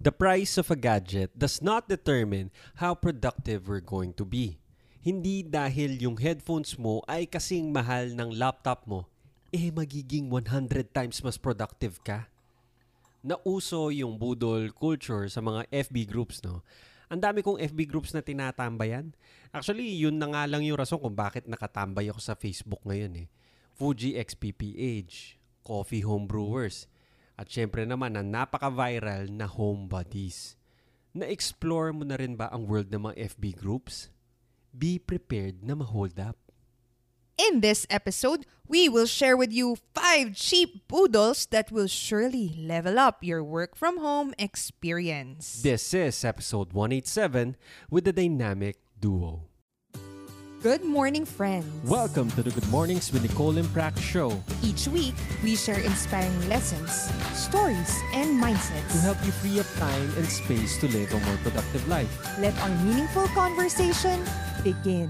The price of a gadget does not determine how productive we're going to be. Hindi dahil yung headphones mo ay kasing mahal ng laptop mo, eh magiging 100 times mas productive ka. Nauso yung budol culture sa mga FB groups, no? Ang dami kong FB groups na tinatambayan. Actually, yun na nga lang yung rason kung bakit nakatambay ako sa Facebook ngayon eh. Fuji XPPH, Coffee Home Brewers, at syempre naman ang napaka-viral na Home Buddies. Na-explore mo na rin ba ang world ng mga FB groups? Be prepared na ma-hold up. In this episode, we will share with you five cheap boodles that will surely level up your work from home experience. This is episode 187 with the dynamic duo. Good morning, friends. Welcome to the Good Mornings with Nicole and Prac show Each week, we share inspiring lessons, stories, and mindsets. to help you free up time and space to live a more productive life. Let our meaningful conversation begin.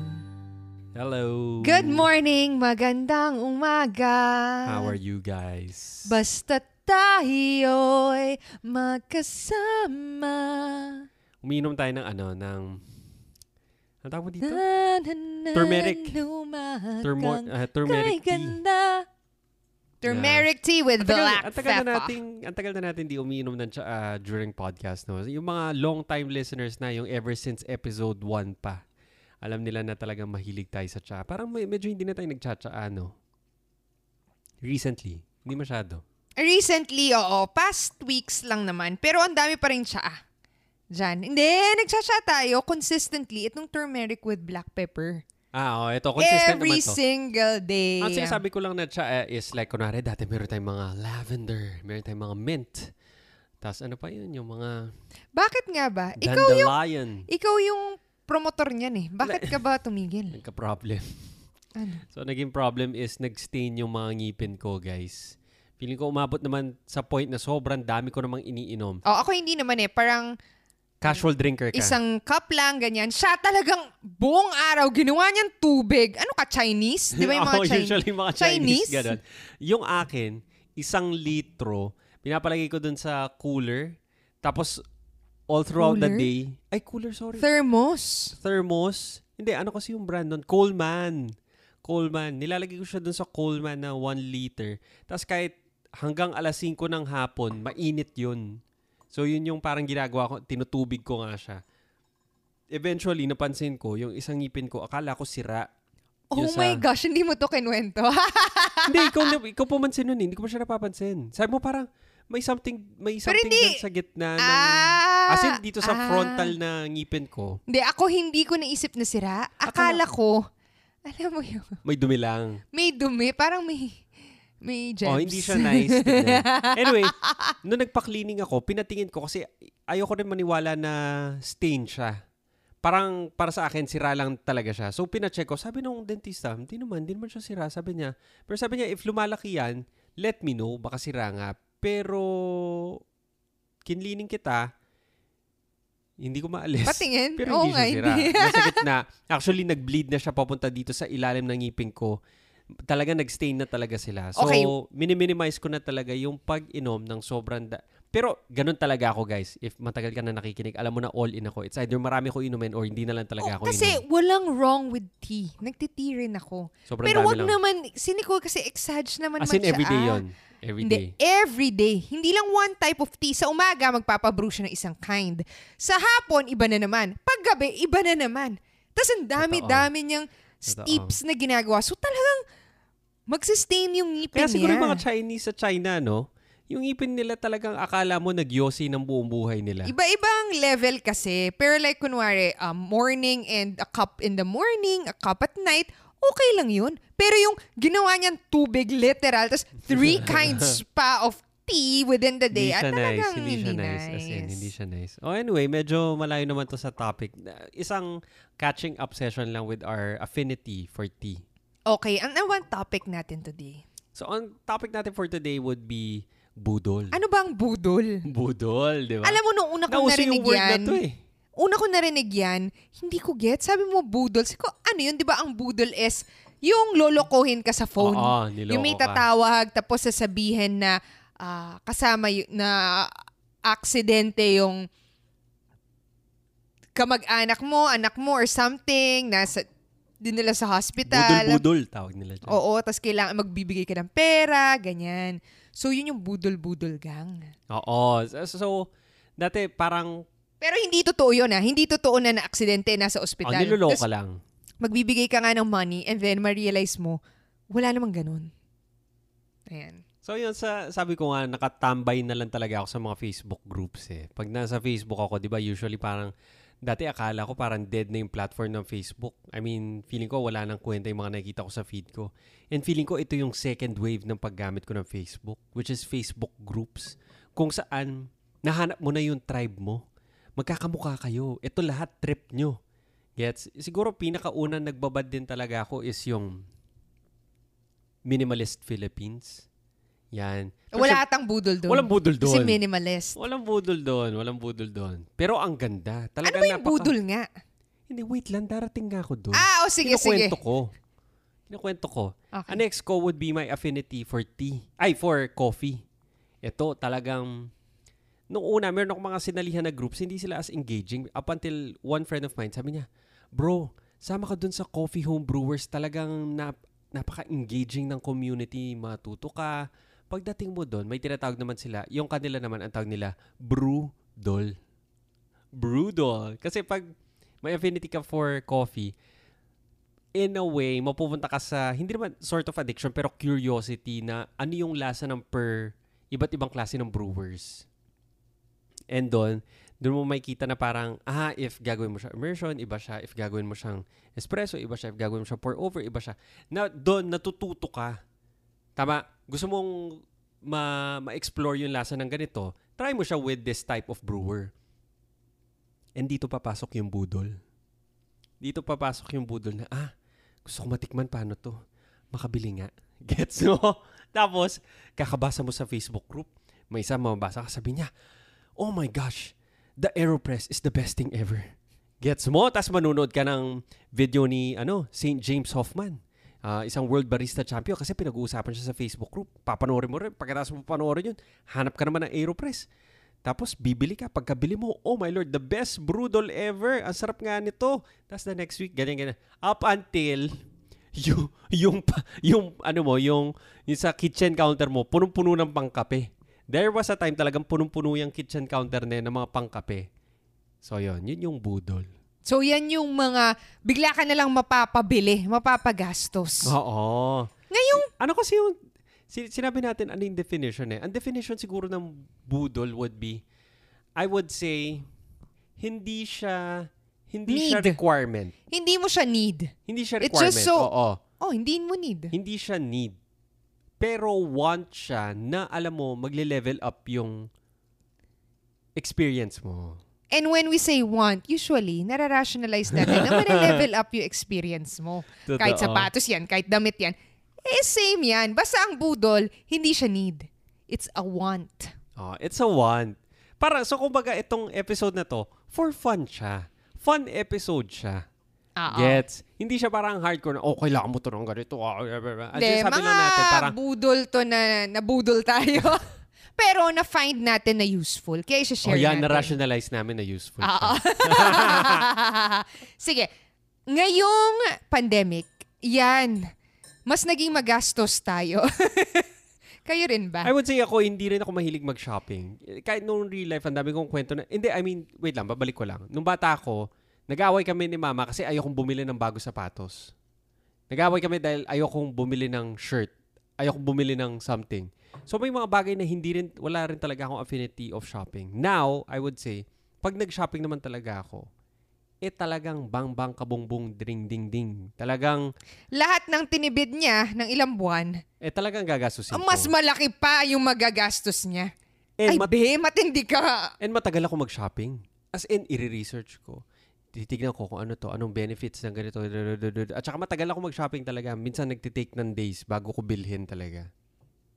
Hello. Good morning, magandang umaga. How are you guys? Basta tayo'y magkasama. Umiinom tayo ng ano, ng... Ano tawag dito? Turmeric. Turmeric. Tea. Turmeric tea with Ang tagal, black ang tagal na pepper. natin, ang tagal na natin di umiinom ng ah, during podcast, no? Yung mga long time listeners na, yung ever since episode 1 pa, alam nila na talagang mahilig tayo sa tsa. Parang may, medyo hindi na tayo nagtsatsa, no? Recently, hindi masyado. Recently, oo. Past weeks lang naman. Pero ang dami pa rin siya. Diyan. Hindi, nagsasya tayo consistently. Itong turmeric with black pepper. Ah, oh, ito, consistent Every naman to. single day. Ang sinasabi ko lang na tsa eh, is like, kunwari, dati meron tayong mga lavender, meron tayong mga mint. Tapos ano pa yun, yung mga Bakit nga ba? Ikaw yung, ikaw yung promotor niyan eh. Bakit ka ba tumigil? Nagka-problem. Ano? So, naging problem is nag-stain yung mga ngipin ko, guys. Feeling ko umabot naman sa point na sobrang dami ko namang iniinom. Oh, ako hindi naman eh. Parang Casual drinker ka. isang cup lang, ganyan. Siya talagang buong araw ginawa niyan tubig. Ano ka, Chinese? Di ba yung mga Oo, Chinese? usually mga Chinese, ganun. Yung akin, isang litro, pinapalagay ko dun sa cooler. Tapos, all throughout the Cooler? day, ay, cooler, sorry. Thermos. Thermos. Hindi, ano kasi yung brand nun? Coleman. Coleman. Nilalagay ko siya dun sa Coleman na 1 liter. Tapos kahit hanggang alas 5 ng hapon, mainit yun. So yun yung parang ginagawa ko, tinutubig ko nga siya. Eventually, napansin ko, yung isang ngipin ko, akala ko sira. Oh Yung sa- my gosh, hindi mo to kinuwento. Hindi, ikaw, ikaw pumansin nun, eh. hindi ko pa siya napapansin. Sabi mo parang, may something, may something hindi. sa gitna ng... ah, as in, dito sa ah. frontal na ngipin ko, Hindi, ako hindi ko naisip na sira. Akala ko, alam mo yun, may dumi lang. may dumi, parang may, may gems. Oh, hindi siya nice. anyway, nung nagpa-cleaning ako, pinatingin ko kasi ayoko rin maniwala na stain siya. Parang para sa akin, sira lang talaga siya. So, pinacheck ko. Sabi nung dentista, hindi naman, hindi naman siya sira. Sabi niya. Pero sabi niya, if lumalaki yan, let me know. Baka sira nga. Pero, kinlining kita, hindi ko maalis. Patingin? Pero Oo hindi nga, siya sira. hindi. Nasa gitna. Actually, nag-bleed na siya papunta dito sa ilalim ng ngipin ko. Talaga nag-stain na talaga sila. So, Okay. mini-minimize ko na talaga yung pag-inom ng sobrang... Da- Pero, ganun talaga ako, guys. If matagal ka na nakikinig, alam mo na all in ako. It's either marami ko inumin or hindi na lang talaga Oh, ako kasi inom. walang wrong with tea. Nagtitea rin ako. Sobrang Pero dami wag lang. naman, siniko kasi exage naman As in, man siya, everyday ah. yun. Everyday. Hindi, everyday. Hindi lang one type of tea. Sa umaga, magpapabrew siya ng isang kind. Sa hapon, iba na naman. Paggabi, iba na naman. Tapos ang dami-dami niyang Totoo. steeps na ginagawa. So talagang magsistain yung ngipin Kaya siguro niya. yung mga Chinese sa China, no? Yung ngipin nila talagang akala mo nagyosi ng buong buhay nila. Iba-ibang level kasi. Pero like, kunwari, um, morning and a cup in the morning, a cup at night, okay lang yun. Pero yung ginawa niyang tubig, literal, tapos three kinds pa of tea within the day, Hindi at siya nice. talagang Hindi siya nice. As in, hindi siya nice. Oh, anyway, medyo malayo naman to sa topic. Isang catching up session lang with our affinity for tea. Okay, ang naman topic natin today? So, ang topic natin for today would be budol. Ano ba ang budol? Budol, di ba? Alam mo, nung una kong Nauso narinig yung word yan, na to eh. una ko narinig yan, hindi ko get. Sabi mo, budol. Sabi ko, ano yun? Di ba ang budol is yung lolokohin ka sa phone. Oo, niloko yung may ka. tatawag, tapos sasabihin na ah, kasama y- na aksidente yung kamag-anak mo, anak mo, or something, nasa, dinala sa hospital. Budol-budol tawag nila dyan. Oo, tapos kailangan magbibigay ka ng pera, ganyan. So, yun yung budol-budol gang. Oo. So, so, dati parang Pero hindi totoo yun ah. Hindi totoo na na-aksidente, nasa oh, ospital. niluloka Tas lang. magbibigay ka nga ng money and then ma-realize mo, wala namang ganun. Ayan. So yun, sa, sabi ko nga, nakatambay na lang talaga ako sa mga Facebook groups eh. Pag nasa Facebook ako, di ba, usually parang, dati akala ko parang dead na yung platform ng Facebook. I mean, feeling ko wala nang kwenta yung mga nakikita ko sa feed ko. And feeling ko ito yung second wave ng paggamit ko ng Facebook, which is Facebook groups. Kung saan, nahanap mo na yung tribe mo. Magkakamukha kayo. Ito lahat trip nyo. Gets? Siguro pinakauna nagbabad din talaga ako is yung Minimalist Philippines. Yan. Pero Wala atang budol doon. Walang budol Kasi doon. minimalist. Walang budol doon. Walang budol doon. Pero ang ganda. Ano Talaga ba yung napaka- budol nga? Hindi, wait lang. Darating nga ako doon. Ah, o sige, sige. Kinukwento ko. Kinukwento ko. Okay. Ang next ko would be my affinity for tea. Ay, for coffee. Ito, talagang... Nung una, meron akong mga sinalihan na groups, hindi sila as engaging. Up until one friend of mine, sabi niya, Bro, sama ka dun sa coffee home brewers. Talagang nap- napaka-engaging ng community. Matuto ka. Pagdating mo doon, may tinatawag naman sila. Yung kanila naman, ang tawag nila, Brewdol. Brewdol. Kasi pag may affinity ka for coffee, in a way, mapupunta ka sa, hindi naman sort of addiction, pero curiosity na ano yung lasa ng per iba't ibang klase ng brewers. And doon, doon mo makikita na parang, ah, if gagawin mo siya immersion, iba siya. If gagawin mo siyang espresso, iba siya. If gagawin mo siya pour over, iba siya. Na, doon, natututo ka. Tama? Gusto mong ma- ma-explore yung lasa ng ganito, try mo siya with this type of brewer. And dito papasok yung budol. Dito papasok yung budol na, ah, gusto ko matikman paano to. Makabili nga. Gets mo? Tapos, kakabasa mo sa Facebook group. May isa mababasa ka, sabi niya, oh my gosh, the AeroPress is the best thing ever. Gets mo? Tapos manunood ka ng video ni ano, St. James Hoffman. Ah, isang World Barista Champion kasi pinag-uusapan siya sa Facebook group. Papanoorin mo rin. Pagkatapos mo panoorin yun, hanap ka naman ng AeroPress. Tapos bibili ka. Pagkabili mo, oh my lord, the best brewdol ever. Ang sarap nga nito. Tapos the next week, ganyan, ganyan. Up until yung, yung, yung, ano mo, yung, yung sa kitchen counter mo, punong-puno ng pangkape. There was a time talagang punong-puno yung kitchen counter na ng mga pangkape. So yun, yun yung budol. So, yan yung mga, bigla ka na lang mapapabili, mapapagastos. Oo. Ngayong, Ano kasi yung, si- sinabi natin ano yung definition eh. Ang definition siguro ng budol would be, I would say, hindi siya, hindi siya Need. requirement. hindi mo siya need. Hindi siya It's requirement. just so- Oo. Oh, hindi mo need. Hindi siya need. Pero want siya na alam mo, magle-level up yung experience mo. And when we say want, usually, nararationalize natin na level up yung experience mo. Kahit Totoo. sapatos yan, kahit damit yan. Eh, same yan. Basta ang budol, hindi siya need. It's a want. Oh, it's a want. Para, so kumbaga itong episode na to, for fun siya. Fun episode siya. Oo. Gets? Hindi siya parang hardcore na, oh, kailangan mo to ng ganito. Ah, sinasabi mga natin, parang, budol to na nabudol tayo. Pero na-find natin na useful. Kaya oh, isa-share yan, natin. na-rationalize namin na useful Oo. Sige. Ngayong pandemic, yan, mas naging magastos tayo. Kayo rin ba? I would say ako, hindi rin ako mahilig mag-shopping. Kahit nung real life, ang dami kong kwento na, hindi, I mean, wait lang, babalik ko lang. Nung bata ako, nag-away kami ni mama kasi ayokong bumili ng bago sapatos. Nag-away kami dahil ayokong bumili ng shirt. Ayokong bumili ng something. So may mga bagay na hindi rin, wala rin talaga akong affinity of shopping. Now, I would say, pag nag-shopping naman talaga ako, eh talagang bang-bang kabungbong dring ding ding. Talagang, Lahat ng tinibid niya ng ilang buwan, eh talagang gagastusin ko. mas malaki pa yung magagastos niya. And Ay, mat- be, matindi ka. And matagal ako mag-shopping. As in, i-research ko. Titignan ko kung ano to, anong benefits ng ganito. At saka matagal ako mag-shopping talaga. Minsan nagtitake ng days bago ko bilhin talaga.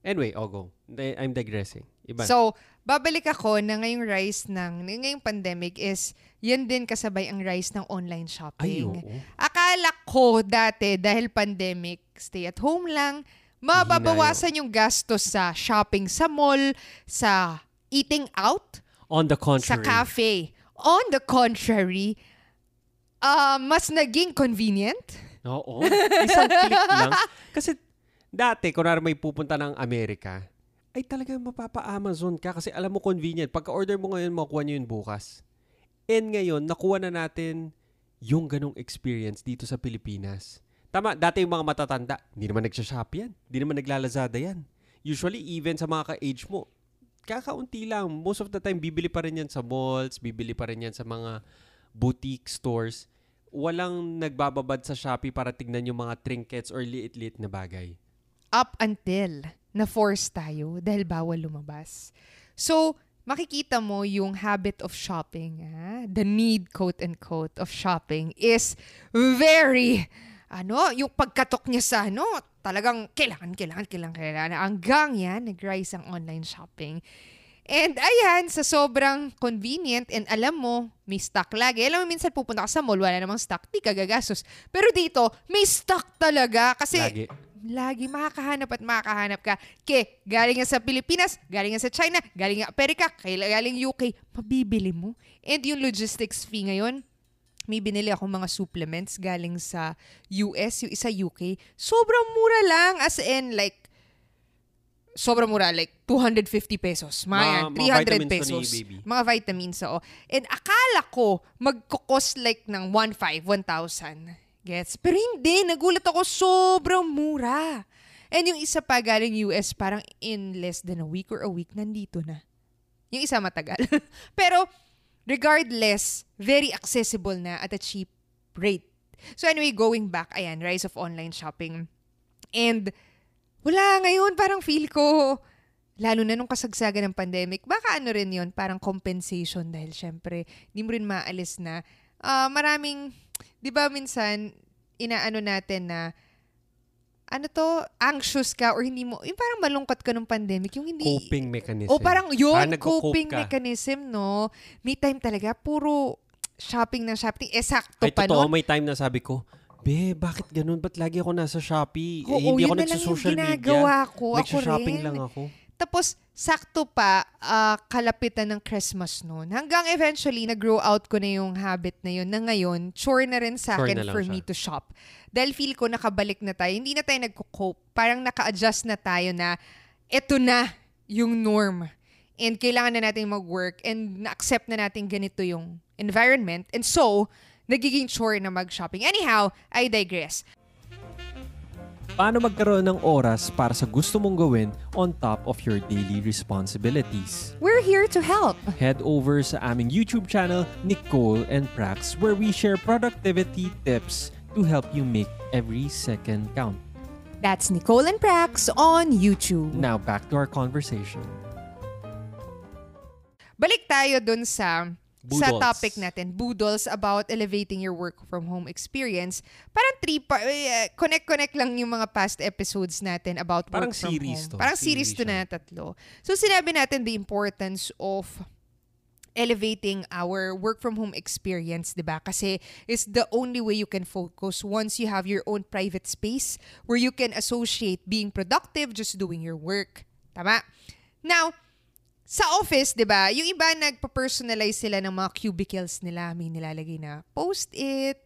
Anyway, I'll go. Di- I'm digressing. Iba. So, babalik ako na ngayong rise ng, ngayong pandemic is, yan din kasabay ang rise ng online Ay, shopping. oo. Akala ko dati, dahil pandemic, stay at home lang, mababawasan yung gastos sa shopping sa mall, sa eating out, On the sa contrary. cafe. On the contrary, ah, mas naging convenient. Oo. Isang click lang. Kasi dati, kunwari may pupunta ng Amerika, ay talagang mapapa-Amazon ka kasi alam mo convenient. Pagka-order mo ngayon, makuha nyo yun bukas. And ngayon, nakuha na natin yung ganong experience dito sa Pilipinas. Tama, dati yung mga matatanda, hindi naman nagsha-shop yan. Hindi naman naglalazada yan. Usually, even sa mga ka-age mo, kakaunti lang. Most of the time, bibili pa rin yan sa malls, bibili pa rin yan sa mga boutique stores. Walang nagbababad sa Shopee para tignan yung mga trinkets or liit-liit na bagay. up until na-force tayo dahil bawal lumabas. So, makikita mo yung habit of shopping, ah, the need, quote-unquote, of shopping is very, ano, yung pagkatok niya sa, ano, talagang kailangan, kailangan, kailangan, kailangan. Hanggang yan, nag-rise ang online shopping. And ayan, sa sobrang convenient and alam mo, may stock lagi. Alam mo, minsan pupunta ka sa mall, wala namang stock, di ka gagastos. Pero dito, may stock talaga. Kasi Lagi. lagi makakahanap at makakahanap ka. Ke, galing nga sa Pilipinas, galing nga sa China, galing nga Amerika, galing UK, mabibili mo. And yung logistics fee ngayon, may binili ako mga supplements galing sa US, yung isa UK. Sobrang mura lang, as in like, sobrang mura, like 250 pesos. Mga, Mga- yan, mga 300 vitamins to ni pesos. baby. Mga vitamins, oo. And akala ko, magkukos like ng 1,500, 1,000. Gets? Pero hindi, nagulat ako, sobrang mura. And yung isa pa galing US, parang in less than a week or a week, nandito na. Yung isa matagal. Pero, regardless, very accessible na at a cheap rate. So anyway, going back, ayan, rise of online shopping. And, wala ngayon, parang feel ko, lalo na nung kasagsagan ng pandemic, baka ano rin yon parang compensation dahil syempre, hindi mo rin maalis na ah, maraming, di ba minsan, inaano natin na, ano to, anxious ka or hindi mo, yung parang malungkot ka nung pandemic, yung hindi, Coping mechanism. o parang yun, nagko-cope coping ka. mechanism, no? May time talaga, puro shopping ng shopping. Eh, sakto Ay, pa totoo, nun. may time na sabi ko, Be, bakit ganun? Ba't lagi ako nasa Shopee? Oo, eh, hindi ako na nagsa-social media. ginagawa ko. Ako Nagsha-shopping rin. lang ako. Tapos, sakto pa, ah, kalapitan ng Christmas noon. Hanggang eventually, nag-grow out ko na yung habit na yun na ngayon, chore na rin sa akin na for siya. me to shop. Dahil feel ko nakabalik na tayo. Hindi na tayo nagko-cope. Parang naka-adjust na tayo na eto na yung norm. And kailangan na natin mag-work and na-accept na natin ganito yung environment. And so, nagiging chore na mag-shopping. Anyhow, I digress. Paano magkaroon ng oras para sa gusto mong gawin on top of your daily responsibilities? We're here to help. Head over sa aming YouTube channel, Nicole and Prax, where we share productivity tips to help you make every second count. That's Nicole and Prax on YouTube. Now, back to our conversation. Balik tayo dun sa sa Boodles. topic natin, Boodles, about elevating your work from home experience. Parang three, pa- eh, connect-connect lang yung mga past episodes natin about work Parang from series to. home. Parang series, Series to na tatlo. So sinabi natin the importance of elevating our work from home experience, 'di ba? Kasi it's the only way you can focus once you have your own private space where you can associate being productive just doing your work. Tama? Now, sa office, 'di ba? Yung iba nagpa-personalize sila ng mga cubicles nila, may nilalagay na post-it,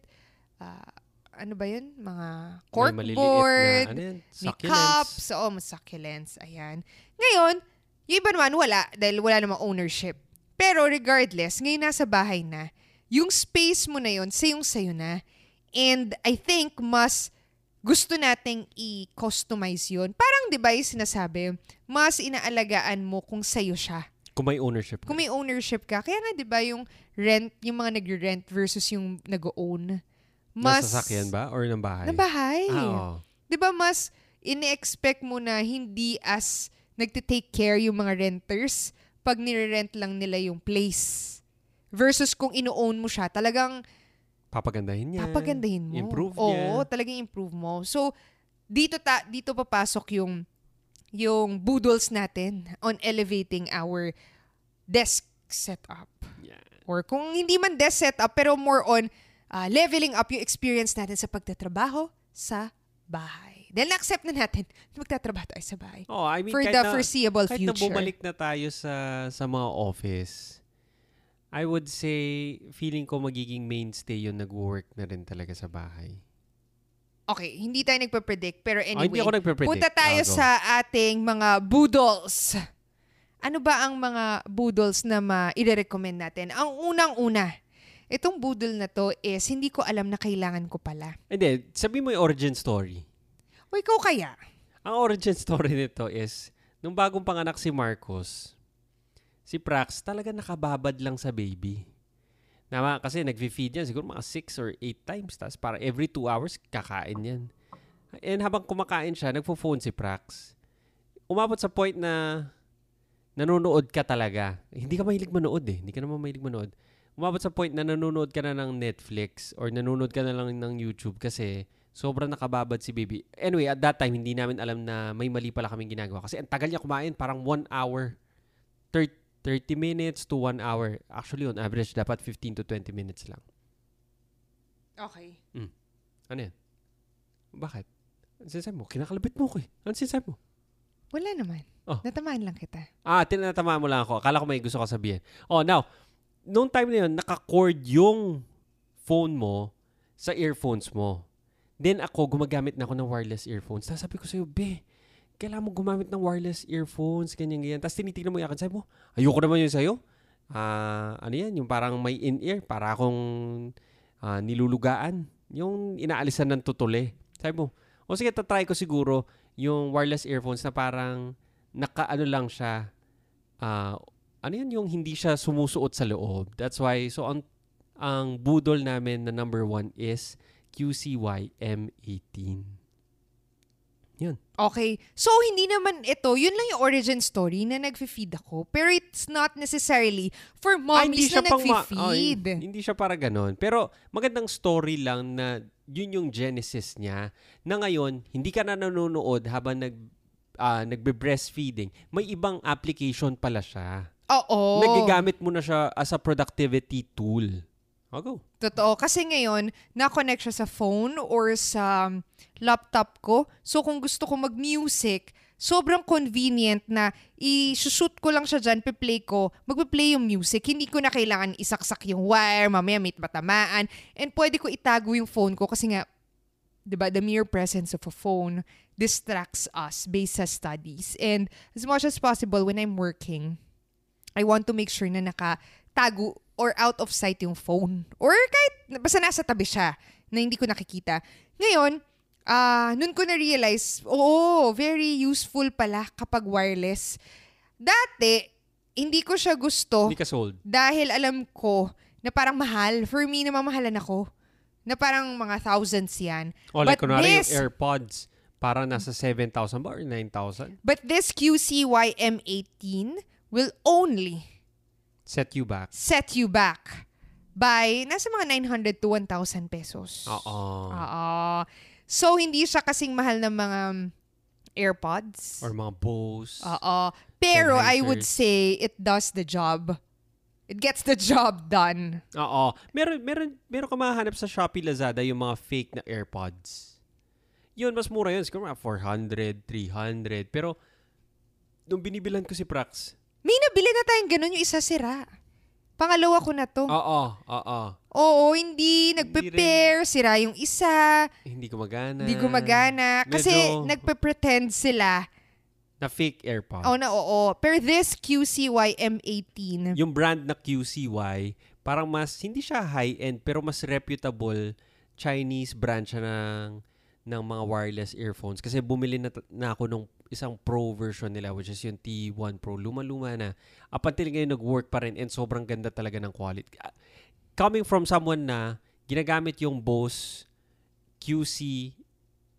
ah, ano ba 'yun? Mga May corkboard, na, ano yan, may succulents. cups, oo, mas succulents, ayan. Ngayon, yung iba naman wala dahil wala namang ownership. Pero regardless, ngayon nasa bahay na, yung space mo na yun, sayong-sayo na. And I think mas gusto nating i-customize yun. Parang, di ba, yung sinasabi, mas inaalagaan mo kung sayo siya. Kung may ownership. Kung may ownership ka. Kaya nga, di ba, yung rent, yung mga nagre-rent versus yung nag-own. Mas... Nasa sakyan ba? Or ng bahay? Na bahay. Ah, oo. 'di ba mas ini-expect mo na hindi as nagte-take care yung mga renters pag nire-rent lang nila yung place. Versus kung ino-own mo siya, talagang Papagandahin niya. papagandahin mo. Improve Oo, niya. talagang improve mo. So, dito ta dito papasok yung yung boodles natin on elevating our desk setup. Yeah. Or kung hindi man desk setup, pero more on uh, leveling up yung experience natin sa pagtatrabaho sa bahay. Dahil na-accept na natin na magtatrabaho tayo sa bahay. Oh, I mean, For kahit the na, foreseeable kahit future. na bumalik na tayo sa sa mga office, I would say, feeling ko magiging mainstay yun nag-work na rin talaga sa bahay. Okay, hindi tayo nagpe-predict, pero anyway. hindi ako nagpe-predict. Punta tayo Ah, go. sa ating mga boodles. Ano ba ang mga boodles na ma-recommend natin? Ang unang-una, itong boodle na to is hindi ko alam na kailangan ko pala. Hindi, sabi mo yung origin story. O ikaw kaya? Ang origin story nito is, nung bagong panganak si Marcos, si Prax talaga nakababad lang sa baby. Nama, kasi nag-feed yan siguro mga 6 or 8 times. Tapos para every 2 hours, kakain yan. And habang kumakain siya, nagpo-phone si Prax. Umabot sa point na nanonood ka talaga. Hindi ka mahilig manood eh. Hindi ka naman mahilig manood. Umabot sa point na nanonood ka na ng Netflix or nanonood ka na lang ng YouTube kasi sobrang nakababad si baby. Anyway, at that time, hindi namin alam na may mali pala kaming ginagawa. Kasi ang tagal niya kumain, parang 1 hour. 30, 30 minutes to 1 hour. Actually, on average, dapat 15 to 20 minutes lang. Okay. Ano yan? Bakit? Ano sinasabi mo? Kinakalabit mo ko eh. Ano sinasabi mo? Wala naman. Oh. Natamaan lang kita. Ah, tinatamaan mo lang ako. Akala ko may gusto ka sabihin. Oh, now, noong time na yun, naka-cord yung phone mo sa earphones mo. Then ako, gumagamit na ako ng wireless earphones. Tapos sabi ko sa'yo, be, kailangan mo gumamit ng wireless earphones, ganyan, ganyan. Tapos tinitignan mo yung akin, sabi mo, ayoko naman yun sa'yo. Uh, ano yan, yung parang may in-ear, para akong uh, nilulugaan. Yung inaalisan ng tutuli. Sabi mo, o sige, tatry ko siguro yung wireless earphones na parang nakaano lang siya, uh, ano yan, yung hindi siya sumusuot sa loob. That's why, so ang, ang budol namin na number one is QCYM18. Yun. Okay. So, hindi naman ito, yun lang yung origin story na nag-feed ako. Pero it's not necessarily for ah, mommies Ay, na nag-feed. Ma- oh, hindi siya para ganon. Pero magandang story lang na yun yung genesis niya. Na ngayon, hindi ka na nanonood habang nag, uh, nagbe-breastfeeding. May ibang application pala siya. Oo. Nagigamit mo na siya as a productivity tool. I'll go. Totoo. Kasi ngayon, na-connect siya sa phone or sa um, laptop ko. So, kung gusto ko mag-music, sobrang convenient na i-shoot ko lang siya dyan, pe-play ko, magpe-play yung music. Hindi ko na kailangan isaksak yung wire, mamaya may matamaan. And pwede ko itago yung phone ko kasi nga, 'di ba, the mere presence of a phone distracts us based sa studies. And as much as possible when I'm working, I want to make sure na nakatago or out of sight yung phone. Or kahit basta nasa tabi siya na hindi ko nakikita. Ngayon, ah nun ko na-realize, oo, very useful pala kapag wireless. Dati, hindi ko siya gusto Hindi ka sold. dahil alam ko na parang mahal. For me, namamahalan ako. Na parang mga thousands yan. O like, But kunwari this- yung AirPods, parang nasa 7,000 ba or 9,000? But this QCY M18 will only Set you back. set you back by nasa mga 900 to 1,000 pesos. Oo. Oo. So, hindi siya kasing mahal ng mga um, AirPods. Or mga Bose. Oo. Pero I would say it does the job. It gets the job done. Oo. Meron, meron, meron ka mahanap sa Shopee Lazada yung mga fake na AirPods. Yun, mas mura yun. Siguro mga 400, 300. Pero, nung binibilan ko si Prax, May nabili na tayong ganun yung isa sira. Pangalawa ko na to. oo, oo. Oo, hindi. Nagpe-pair. Sira yung isa. Hindi gumagana. Hindi gumagana. Kasi Medyo- nagpe-pretend sila. Na fake AirPods. Oo na, oo. Pero this QCY M18, Yung brand na QCY, parang mas, hindi siya high-end, pero mas reputable Chinese brand siya ng, ng mga wireless earphones. Kasi bumili na, na ako nung isang pro version nila, which is yung T1 Pro. Luma-luma na. Up until ngayon, nag-work pa rin and sobrang ganda talaga ng quality. Ah, Coming from someone na ginagamit yung Bose QC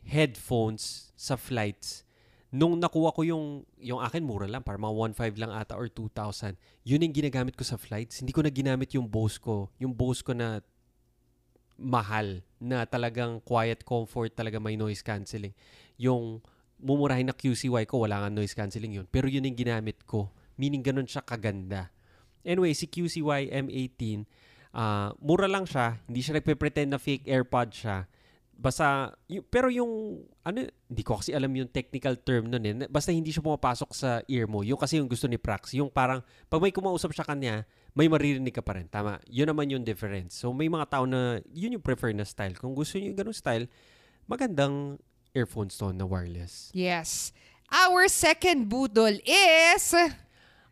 headphones sa flights, nung nakuha ko yung, yung akin mura lang, para mga 1.5 lang ata or 2,000. Yun yung ginagamit ko sa flights. Hindi ko na ginamit yung Bose ko. Yung Bose ko na mahal, na talagang quiet comfort, talaga may noise cancelling. Yung mumurahin na QCY ko, wala nga noise cancelling yun. Pero yun yung ginamit ko. Meaning ganun siya kaganda. Anyway, si QCY M18, ah, mura lang siya. Hindi siya nagpe-pretend na fake AirPod siya. Basta, y- pero yung, ano, hindi ko kasi alam yung technical term nun eh. Basta hindi siya pumapasok sa ear mo. Yung kasi yung gusto ni Prax. Yung parang, pag may kumausap siya kanya, may maririnig ka pa rin. Tama. Yun naman yung difference. So, may mga tao na yun yung prefer na style. Kung gusto nyo yung ganun style, magandang earphones to na wireless. Yes. Our second budol is...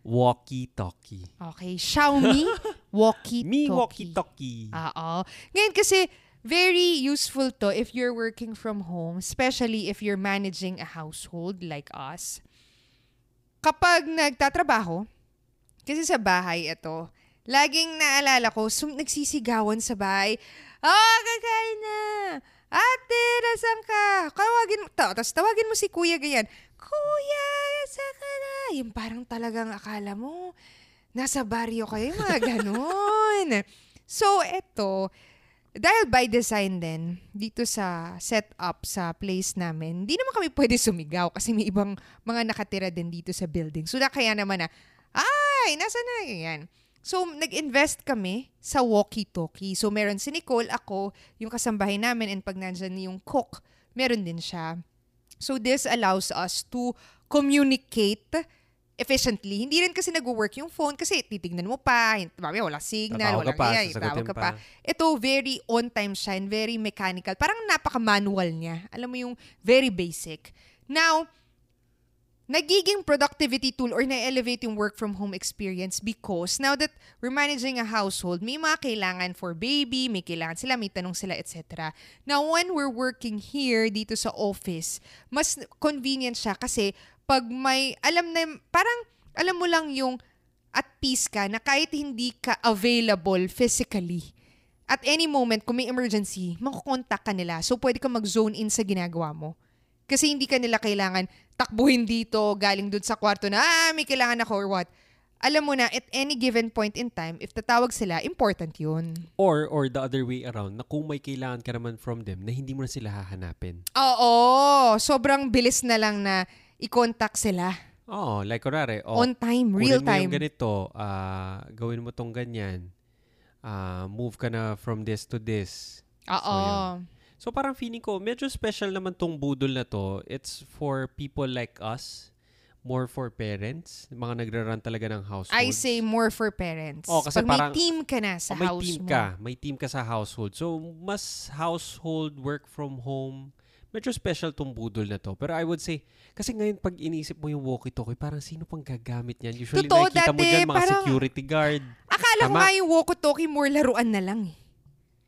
Walkie-talkie. Okay, Xiaomi walkie-talkie. Me walkie-talkie. Oo. Ngayon kasi, very useful to if you're working from home, especially if you're managing a household like us. Kapag nagtatrabaho, kasi sa bahay ito, laging naalala ko, sum- nagsisigawan sa bahay, Ah, kakain na! Ate, nasan ka? Tawagin ta- tapos tawagin mo si kuya ganyan, Kuya, nasan ka na? Yung parang talagang akala mo, nasa baryo kayo, mga ganun. so, eto, dahil by design din, dito sa setup sa place namin, hindi naman kami pwede sumigaw kasi may ibang mga nakatira din dito sa building. So, na kaya naman na, ay, nasa na, yan. So, nag-invest kami sa walkie-talkie. So, meron si Nicole, ako, yung kasambahay namin, and pag nandyan yung cook, meron din siya. So, this allows us to communicate efficiently. Hindi rin kasi nag-work yung phone kasi titignan mo pa, mamaya wala signal, walang pa, iya, tawag ka pa. pa. Ito, very on-time siya and very mechanical. Parang napaka-manual niya. Alam mo yung very basic. Now, nagiging productivity tool or na-elevate yung work from home experience because now that we're managing a household, may mga kailangan for baby, may kailangan sila, may tanong sila, etc. Now, when we're working here dito sa office, mas convenient siya kasi pag may, alam na, parang alam mo lang yung at peace ka na kahit hindi ka available physically, at any moment, kung may emergency, makukontak ka nila. So, pwede ka mag-zone in sa ginagawa mo. Kasi hindi ka nila kailangan takbuhin dito, galing dun sa kwarto na, ah, may kailangan ako or what. Alam mo na, at any given point in time, if tatawag sila, important yun. Or, or the other way around, na kung may kailangan ka naman from them, na hindi mo na sila hahanapin. Oo, sobrang bilis na lang na i-contact sila. Oo, like kunwari, oh, On time, real mo time. yung ganito, ah, gawin mo tong ganyan. Ah, move ka na from this to this. Oo. So, yun. So parang feeling ko, medyo special naman tong budol na to. It's for people like us, more for parents, mga nagraran talaga ng household. I say more for parents. Oh, kasi Pag may parang- team ka na sa Oh, may house team mo. ka, may team ka sa household. So mas household work from home. Medyo special tong budol na to. Pero I would say, kasi ngayon pag inisip mo yung walkie-talkie, parang sino pang gagamit yan? Usually Totoo, nakikita mo dati, dyan mga parang- security guard. Akala ko Tama. nga yung walkie-talkie more laruan na lang eh.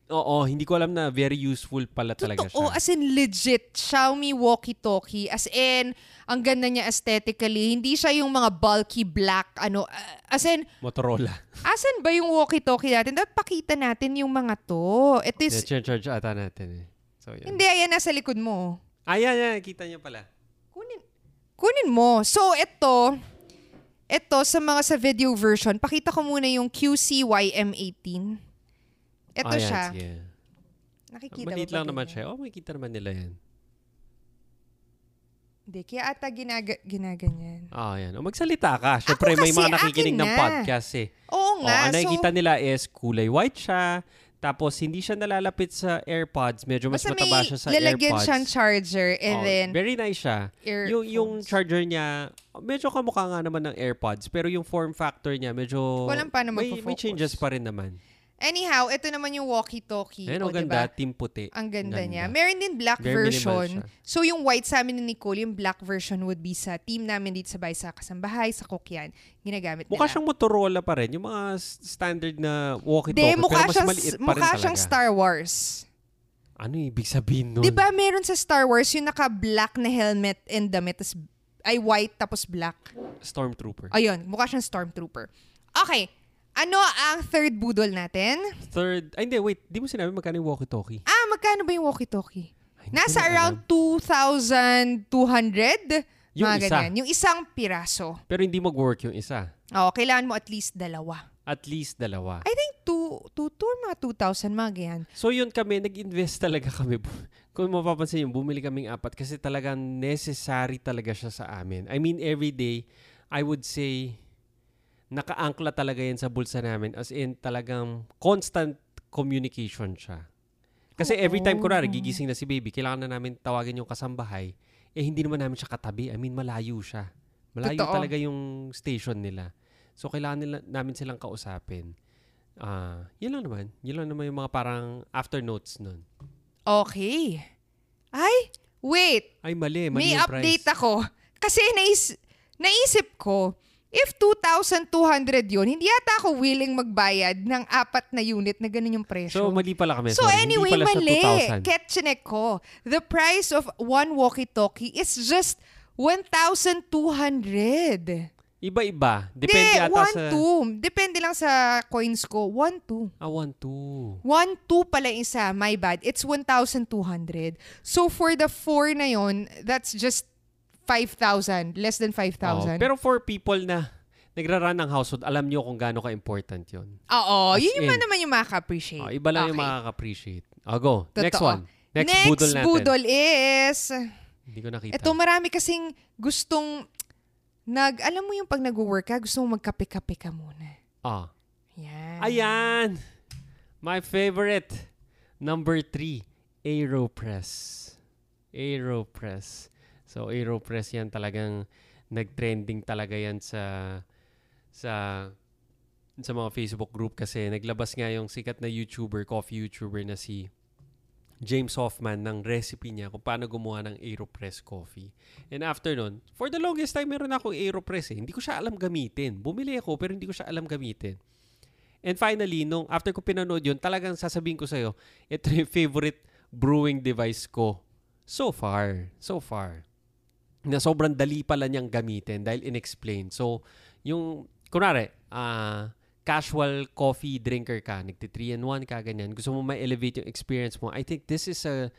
Oo, hindi ko alam na very useful pala talaga Totoo, siya. as in legit, Xiaomi walkie-talkie. As in, ang ganda niya aesthetically. Hindi siya yung mga bulky black, ano, uh, as in, Motorola. asan ba yung walkie-talkie natin? Dapat pakita natin yung mga to. It is, Yeah, charge ata natin eh. So, yan. hindi, ayan, nasa likod mo. Ah, yan, yan. Kita niyo pala. Kunin, kunin mo. So, ito, ito, sa mga sa video version, pakita ko muna yung QCYM18. Ito yan, siya. sige. Nakikita Maliit mo ba lang naman siya. Oh, makikita naman nila yan. Hindi, kaya ata ginaga, ginaganyan. Ah, yan. O, magsalita ka. Siyempre, may mga nakikinig akin ng na. podcast eh. Oo Oh, nga. ang nakikita so, nila is kulay white siya. Tapos, hindi siya nalalapit sa AirPods. Medyo mas mataba siya sa lalagyan AirPods. siyang charger and Oh, then very nice siya. Yung, yung earphones. charger niya, medyo kamukha nga naman ng AirPods. Pero yung form factor niya, medyo... Walang paano may, may changes pa rin naman. Anyhow, ito naman yung walkie-talkie. Ayun, o, ang ganda. diba? Team puti. Ang ganda, niya. Meron din black Very version. So, yung white sa amin ni Nicole, yung black version would be sa team namin dito sa bahay, sa kasambahay, sa Kokyan. Ginagamit Mukha nila. siyang Motorola pa rin. Yung mga standard na walkie-talkie. mukha pero mas siyang, maliit pa rin mukha talaga. siyang Star Wars. Ano yung ibig sabihin nun? Di ba meron sa Star Wars yung naka-black na helmet and damit, tas, ay white tapos black? Stormtrooper. Ayun, mukha siyang stormtrooper. Okay, ano ang third budol natin? Third, ay hindi, wait. Di mo sinabi magkano yung walkie-talkie? Ah, magkano ba yung walkie-talkie? Ay, Nasa around 2,200. Yung mga isa. ganyan. Yung isang piraso. Pero hindi mag-work yung isa. Oo, kailangan mo at least dalawa. At least dalawa. I think two, two, two or mga 2,000, mga ganyan. So yun kami, nag-invest talaga kami. Kung mapapansin yun, bumili kaming apat kasi talagang necessary talaga siya sa amin. I mean, every day, I would say, nakaangkla talaga yan sa bulsa namin. As in, talagang constant communication siya. Kasi every time, Oo. kunwari, gigising na si baby, kailangan na namin tawagin yung kasambahay. Eh, hindi naman namin siya katabi. I mean, malayo siya. Malayo Totoo. talaga yung station nila. So, kailangan nila, namin silang kausapin. Ah, yun lang naman. Yun lang naman yung mga parang after notes nun. Okay. Ay, wait. Ay, mali. Mali May yung update price. ako. Kasi nais, naisip ko, if 2,200 yun, hindi yata ako willing magbayad ng apat na unit na ganun yung So, presyo. mali pala kami. So Sorry. anyway, Hindi pala mali. siya 2,000. Ketchinek ko. The price of one walkie-talkie is just 1,200. Iba-iba. Depende Hindi, ata one, sa... two. Depende lang sa coins ko. One, two. Ah, 1, 2. One, two pala isa. My bad. It's 1,200. So for the four na yon, that's just 5,000. Less than 5,000. pero for people na nagra-run ng household, alam nyo kung gaano ka-important yun. Oo. As Yun yung in. man naman yung makaka-appreciate. Oh, iba lang yung Okay. makaka-appreciate. Oh, go. Next Totoo. one. Next, Next budol natin. budol is... Hindi ko nakita. Ito, marami kasing gustong nag... Alam mo yung pag nag-work ka, gusto mo magkape-kape ka muna. Ah. Yan. Ayan! My favorite. Number three, Aeropress. Aeropress. So, Aeropress yan talagang nag-trending talaga yan sa sa sa mga Facebook group kasi naglabas nga yung sikat na YouTuber, coffee YouTuber na si James Hoffman ng recipe niya kung paano gumawa ng Aeropress coffee. And after nun, for the longest time, meron akong Aeropress eh. Hindi ko siya alam gamitin. Bumili ako pero hindi ko siya alam gamitin. And finally, nung after ko pinanood yun, talagang sasabihin ko sa'yo, ito yung favorite brewing device ko so far. So far. Na sobrang dali pala niyang gamitin dahil inexplain. So, yung, kunwari, ah, casual coffee drinker ka, nagti 3 and 1 ka, ganyan, gusto mo ma-elevate yung experience mo, I think this is a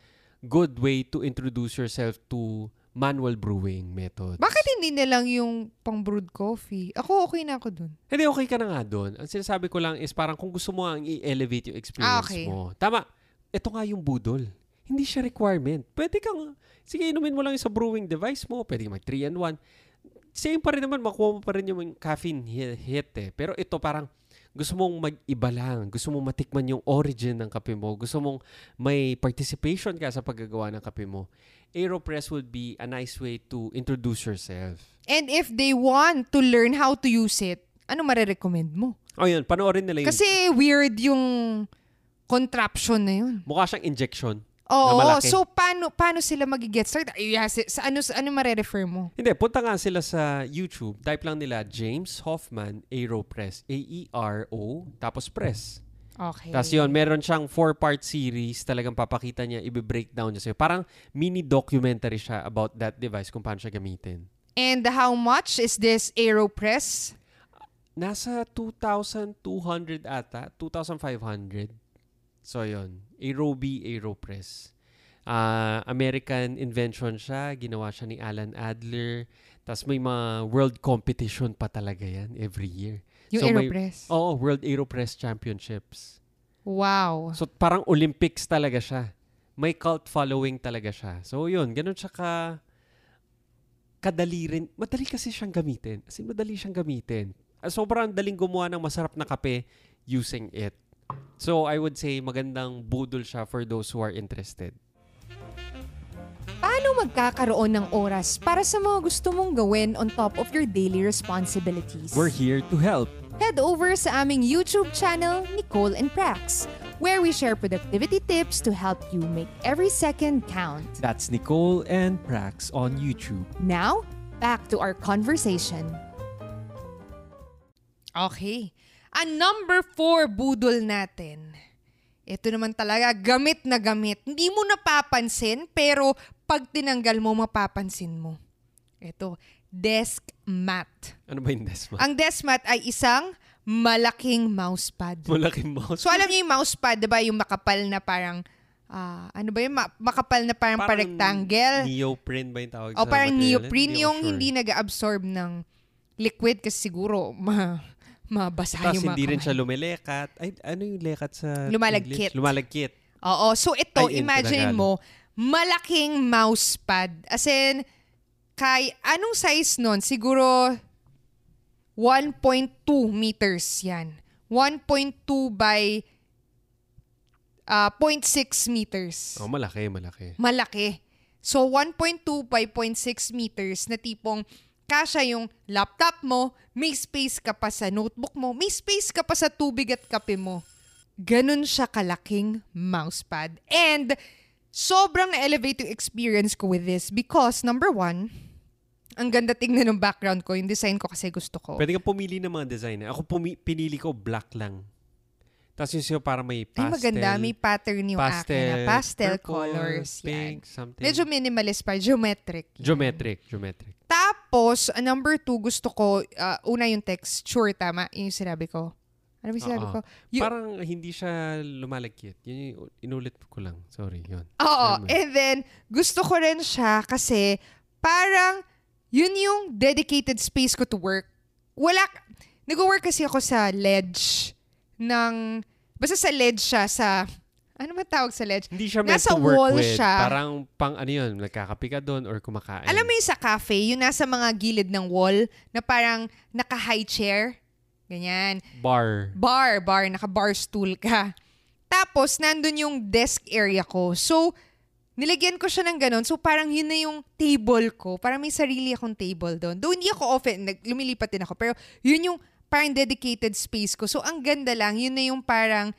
good way to introduce yourself to manual brewing methods. Bakit hindi na lang yung pang-brewed coffee? Ako, okay na ako dun. Hindi, okay ka na nga doon. Ang sinasabi ko lang is parang kung gusto mo ang i-elevate yung experience Ah, okay. mo. Tama. Ito nga yung budol. Hindi siya requirement. Pwede kang, sige, inumin mo lang yung sa brewing device mo. Pwede mag 3 and 1. Same pa rin naman, makuha mo pa rin yung caffeine hi- hit eh. Pero ito parang, gusto mong mag-iba lang. Gusto mong matikman yung origin ng kape mo. Gusto mong may participation ka sa paggagawa ng kape mo. Aeropress would be a nice way to introduce yourself. And if they want to learn how to use it, ano marirecommend mo? O yun, panoorin nila yung Kasi weird yung contraption na yun. mukha siyang injection. Oo, malaki. so paano paano sila mag-get started? Yeah, sa, sa ano sa ano mare-refer mo? Hindi, punta nga sila sa YouTube. Type lang nila James Hoffman Aeropress. A-E-R-O, tapos press. Okay. Tapos yun, meron siyang four-part series. Talagang papakita niya, i-breakdown niya sa'yo. Parang mini documentary siya about that device kung paano siya gamitin. And how much is this AeroPress? Nasa 2,200 ata, 2,500. So yun, Aerobi Aeropress. Ah, American invention siya, ginawa siya ni Alan Adler. Tapos may mga world competition pa talaga yan every year. Yung So, may- AeroPress. Oo, World Aeropress Championships. Wow. So parang Olympics talaga siya. May cult following talaga siya. So yun, ganun siya ka kadali rin. Madali kasi siyang gamitin. As in, madali siyang gamitin. Ah, Sobrang daling gumawa ng masarap na kape using it. So I would say magandang budol siya for those who are interested. Paano magkakaroon ng oras para sa mga gusto mong gawin on top of your daily responsibilities? We're here to help. Head over sa aming YouTube channel, Nicole and Prax, where we share productivity tips to help you make every second count. That's Nicole and Prax on YouTube. Now, back to our conversation. Okay. Ang number four budol natin. Ito naman talaga, gamit na gamit. Hindi mo napapansin, pero pag tinanggal mo, mapapansin mo. Ito, desk mat. Ano ba yung desk mo? Ang desk mat ay isang malaking mousepad. Malaking mouse. So alam niyo yung mousepad, 'di ba, yung makapal na parang ah, ano ba yung ma- makapal na parang, pa-rectangle. Neoprene ba yung tawag O parang neoprene yung sure. hindi nag-absorb ng liquid kasi siguro ma mabasa Tapos yung mga hindi rin kamay. siya lumelekat. Ay, ano yung lekat sa Lumalagkit. English? Lumalagkit. Oo. So ito, Ay, in imagine Tagalog. mo, malaking mousepad. As in, kay, anong size nun? Siguro 1.2 meters yan. 1.2 by ah, 0.6 meters. Oh, malaki, malaki. Malaki. So, 1.2 by 0.6 meters na tipong kasha yung laptop mo, may space ka pa sa notebook mo, may space ka pa sa tubig at kape mo. Ganun siya kalaking mousepad. And sobrang na-elevate yung experience ko with this because number one, ang ganda tingnan ng background ko. Yung design ko kasi gusto ko. Pwede ka pumili ng mga design. Ako pumi- pinili ko black lang. Tapos yung sa'yo para may Ay, pastel. maganda. May pattern yung akin pastel, na pastel purple, colors. Yan. pink, something. Medyo minimalist pa. Geometric. Yan. geometric. Geometric. Tapos, uh, number two, gusto ko, uh, una yung texture, tama? Yun yung sinabi ko. Ano yung sinabi Oo. ko? Yung- Parang hindi siya lumalagkit. Yun yung inulit ko lang. Sorry, yun. Oo. And then, gusto ko rin siya kasi parang yun yung dedicated space ko to work. Wala, nag-work kasi ako sa ledge ng, basta sa ledge siya sa, ano ba tawag sa ledge? Hindi siya meant Nasa to work wall with. siya. Parang pang ano yun, nagkakape ka doon or kumakain. Alam mo yung sa cafe, yung nasa mga gilid ng wall na parang naka-high chair? Ganyan. Bar. bar, bar, naka-bar stool ka. Tapos, nandun yung desk area ko. So, nilagyan ko siya ng ganun. So, parang yun na yung table ko. Parang may sarili akong table doon. Doon hindi ako often, nag- lumilipat din ako. Pero, yun yung parang dedicated space ko. So, ang ganda lang. Yun na yung parang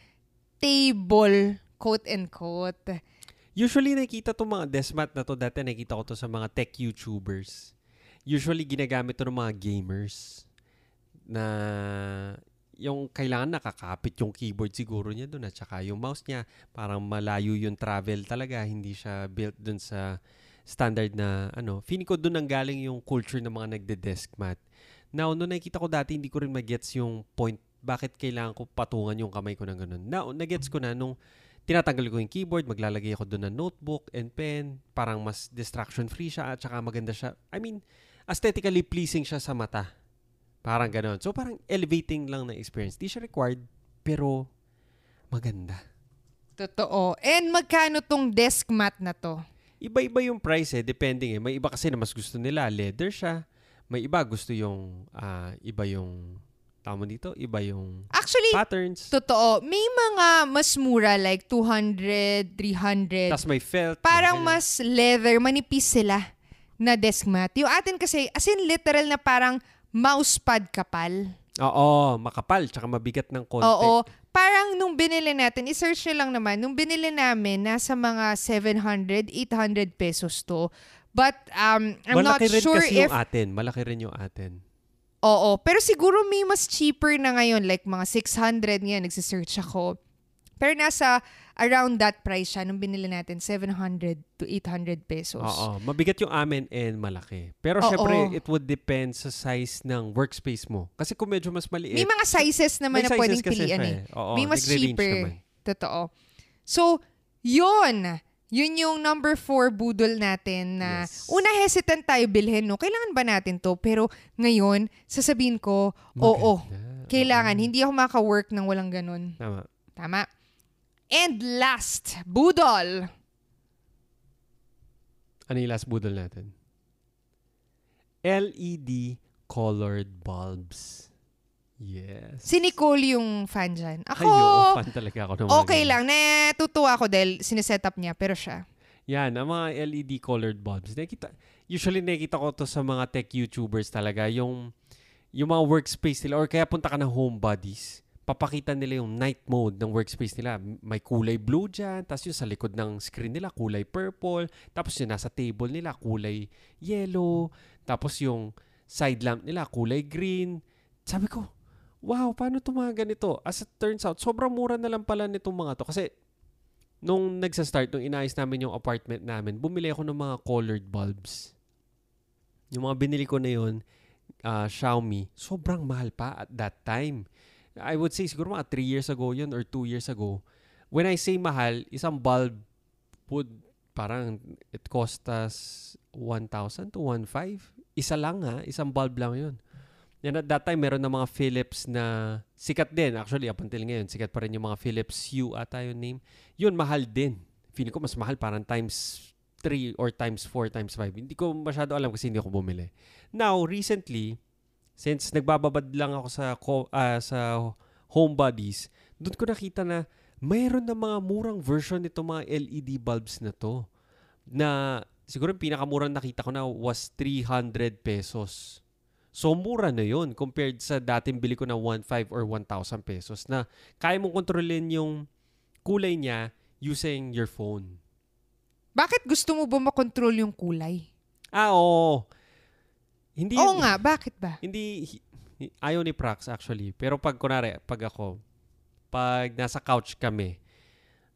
table, quote and quote. Usually nakikita to mga desk mat na to dati nakikita ko to sa mga tech YouTubers. Usually ginagamit to ng mga gamers na yung kailangan nakakapit yung keyboard siguro niya doon at saka yung mouse niya parang malayo yung travel talaga hindi siya built doon sa standard na ano feeling ko doon ang galing yung culture ng mga nagde-desk mat now nung nakikita ko dati hindi ko rin magets yung point bakit kailangan ko patungan yung kamay ko ng ganun now nagets ko na nung tinatanggal ko yung keyboard, maglalagay ako doon ng notebook and pen, parang mas distraction-free siya at saka maganda siya. I mean, aesthetically pleasing siya sa mata. Parang ganon. So parang elevating lang na experience. Di siya required, pero maganda. Totoo. And magkano tong desk mat na to? Iba-iba yung price eh, depending eh. May iba kasi na mas gusto nila, leather siya. May iba gusto yung, ah, iba yung, tama dito, iba yung Actually, patterns. totoo. May mga mas mura like 200, 300. Tapos may felt. parang may mas leather, manipis sila na desk mat. Yung atin kasi, as in literal na parang mousepad kapal. Oo, makapal, tsaka mabigat ng konti. Oo. Parang nung binili natin, isearch nyo lang naman, nung binili namin, nasa mga 700, 800 pesos to. But um, I'm Malaki not rin sure kasi if... yung atin. Malaki rin yung atin. Oo. Pero siguro may mas cheaper na ngayon. Like mga 600 nga, nagsisearch ako. Pero nasa around that price siya nung binili natin, 700 to 800 pesos. Oo. Mabigat yung amin and malaki. Pero Oo. syempre, it would depend sa size ng workspace mo. Kasi kung medyo mas maliit, May mga sizes naman may na sizes pwedeng siya eh. eh. Oo, May mas cheaper. naman. Totoo. So, yun. Yun yung number four budol natin na Yes. una hesitant tayo bilhin, no? Kailangan ba natin to? Pero ngayon, sasabihin ko, oo, Maganda. kailangan. Oo. Hindi ako maka-work ng walang ganun. Tama. Tama. And last, budol. Ano yung last budol natin? LED colored bulbs. Yes. Si Nicole yung fan dyan. Ako, Ayo, fan talaga ako ng okay ganyan. lang. Natutuwa ako dahil sineset up niya. Pero siya. Yan, ang mga LED colored bulbs. Nakita, usually nakikita ko to sa mga tech YouTubers talaga, yung, yung mga workspace nila, or kaya punta ka ng home bodies, papakita nila yung night mode ng workspace nila. May kulay blue dyan, tapos yung sa likod ng screen nila, kulay purple, tapos yung nasa table nila, kulay yellow, tapos yung side lamp nila, kulay green. Sabi ko, wow, paano to mga ganito? As it turns out, sobrang mura na lang pala nitong mga to. Kasi nung nagsa-start, nung inayos namin yung apartment namin, bumili ako ng mga colored bulbs. Yung mga binili ko na yun, ah, Xiaomi, sobrang mahal pa at that time. I would say siguro mga 3 years ago yun or 2 years ago. When I say mahal, isang bulb would parang it cost us 1,000 to 1,500. Isa lang ha, isang bulb lang yun. And at that time, meron na mga Philips na sikat din. Actually, up until ngayon, sikat pa rin yung mga Philips Hue ata yung name. Yun, mahal din. Feeling ko mas mahal, parang times 3 or times 4, times 5. Hindi ko masyado alam kasi hindi ako bumili. Now, recently, since nagbababad lang ako sa co- ah, sa home bodies, doon ko nakita na mayroon na mga murang version nito mga LED bulbs na to. Na siguro yung pinakamurang nakita ko na was 300 pesos. So, mura na yun compared sa dating bili ko na 1,500 or 1,000 pesos na kaya mong kontrolin yung kulay niya using your phone. Bakit gusto mo ba makontrol yung kulay? Ah, oo. Hindi, Oo nga, bakit ba? Hindi, hi- hi- ayaw ni Prax actually. Pero pag, kunwari, pag ako, pag nasa couch kami,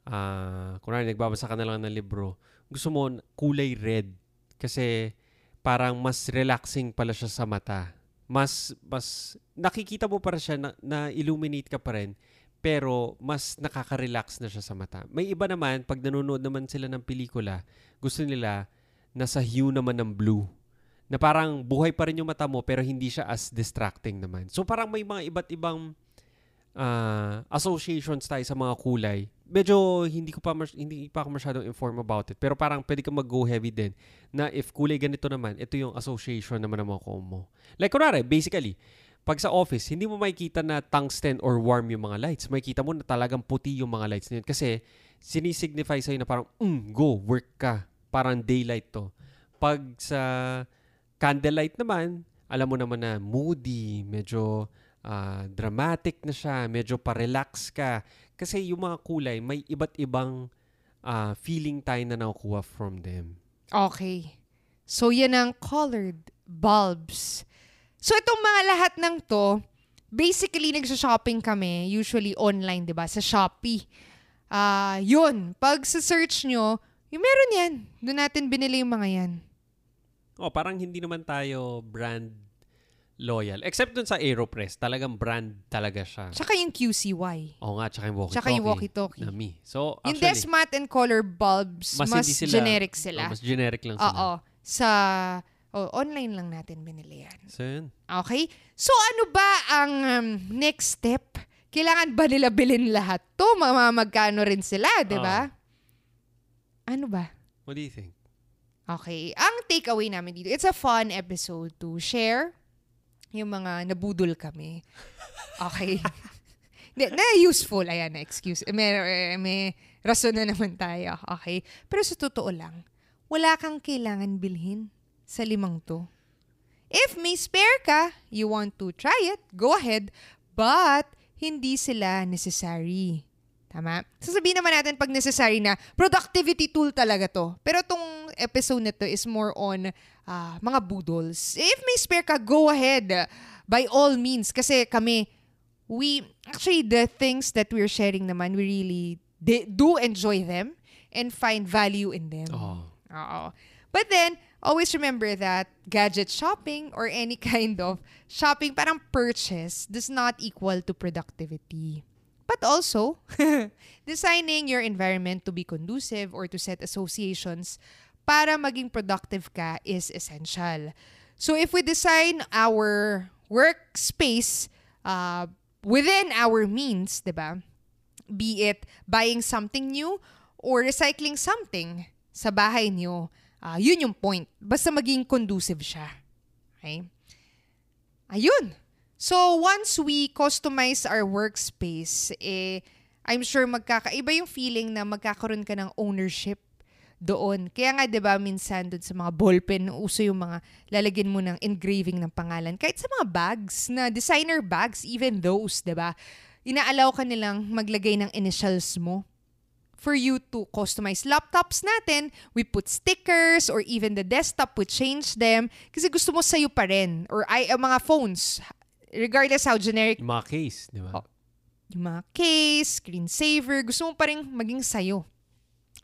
ah, kunwari, nagbabasa ka na lang ng libro, gusto mo kulay red. Kasi parang mas relaxing pala siya sa mata. Mas, mas, nakikita mo para siya na, na illuminate ka pa rin, pero mas nakaka-relax na siya sa mata. May iba naman, pag nanonood naman sila ng pelikula, gusto nila nasa hue naman ng blue na parang buhay pa rin yung mata mo pero hindi siya as distracting naman. So parang may mga iba't ibang ah, associations tayo sa mga kulay. Medyo hindi ko pa mas- hindi pa ako masyadong informed about it. Pero parang pwede ka mag-go heavy din na if kulay ganito naman, ito yung association naman ng mga mo. Like kunwari, basically, pag sa office, hindi mo makikita na tungsten or warm yung mga lights. Makikita mo na talagang puti yung mga lights na yun. Kasi sinisignify sa'yo na parang, mm, go, work ka. Parang daylight to. Pag sa candlelight naman, alam mo naman na moody, medyo ah, dramatic na siya, medyo pa-relax ka. Kasi yung mga kulay, may iba't ibang ah, feeling tayo na nakukuha from them. Okay. So, yan ang colored bulbs. So, itong mga lahat ng to, basically, nagsha-shopping kami, usually online, di ba? Sa Shopee. Ah, yun. Pag sa search nyo, yung meron yan. Doon natin binili yung mga yan. Oh, parang hindi naman tayo brand loyal. Except dun sa Aeropress, talagang brand talaga siya. Tsaka yung QCY. Oo nga, tsaka yung walkie-talkie. Tsaka yung walkie-talkie. Na me. So, Yung actually, Desmat and color bulbs, mas, mas, sila, generic oh, sila. mas generic lang sila. Oo. Sa oh, online lang natin binili yan. So, yun. Okay? So ano ba ang um, next step? Kailangan ba nila bilhin lahat to? Mamamagkano rin sila, di ba? Ano ba? What do you think? Okay. Ang takeaway namin dito, it's a fun episode to share yung mga nabudol kami. Okay. Hindi, na useful. Ayan, na excuse. Eh, May, eh, may rason na naman tayo. Okay. Pero sa totoo lang, wala kang kailangan bilhin sa limang to. If may spare ka, you want to try it, go ahead. But, hindi sila necessary. Tama? Sasabihin naman natin pag necessary na productivity tool talaga to. Pero tong episode na to is more on ah, mga budol's. If may spare ka, go ahead. By all means. Kasi kami, we, actually the things that we're sharing naman, we really de- do enjoy them and find value in them. Oh. Oo. But then, always remember that gadget shopping or any kind of shopping, parang purchase, does not equal to productivity. But also, designing your environment to be conducive or to set associations para maging productive ka is essential. So if we design our workspace uh, within our means, 'di ba? Be it buying something new or recycling something sa bahay niyo, ah, yun yung point. Basta maging conducive siya. Okay? Ayun. So, once we customize our workspace, eh, I'm sure magkakaiba yung feeling na magkakaroon ka ng ownership doon. Kaya nga, di ba, minsan doon sa mga ballpen, uso yung mga lalagyan mo ng engraving ng pangalan. Kahit sa mga bags, na designer bags, even those, di ba? Inaalaw ka nilang maglagay ng initials mo for you to customize laptops natin. We put stickers or even the desktop, we change them kasi gusto mo sa'yo pa rin. Or ay, ang mga phones, regardless how generic Yung mga case, di ba? Oh. yung mga case, screensaver, gusto mo pa rin maging sayo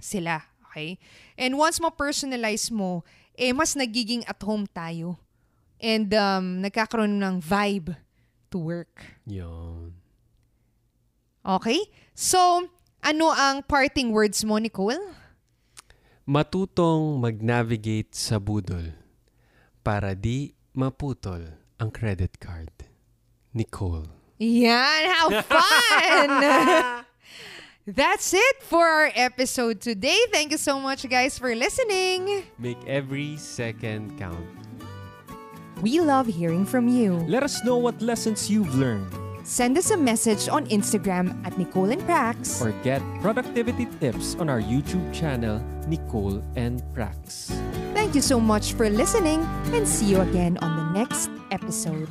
sila. Okay? And once mo-personalize mo, eh, mas nagiging at home tayo. And um, nagkakaroon ng vibe to work. Yun. Okay? So, ano ang parting words mo, Nicole? Matutong mag-navigate sa budol para di maputol ang credit card. Nicole. Yan, how fun! That's it for our episode today. Thank you so much, guys, for listening. Make every second count. We love hearing from you. Let us know what lessons you've learned Send us a message on Instagram at Nicole and Prax. or get productivity tips on our YouTube channel, Nicole and Prax. Thank you so much for listening and see you again on the next episode.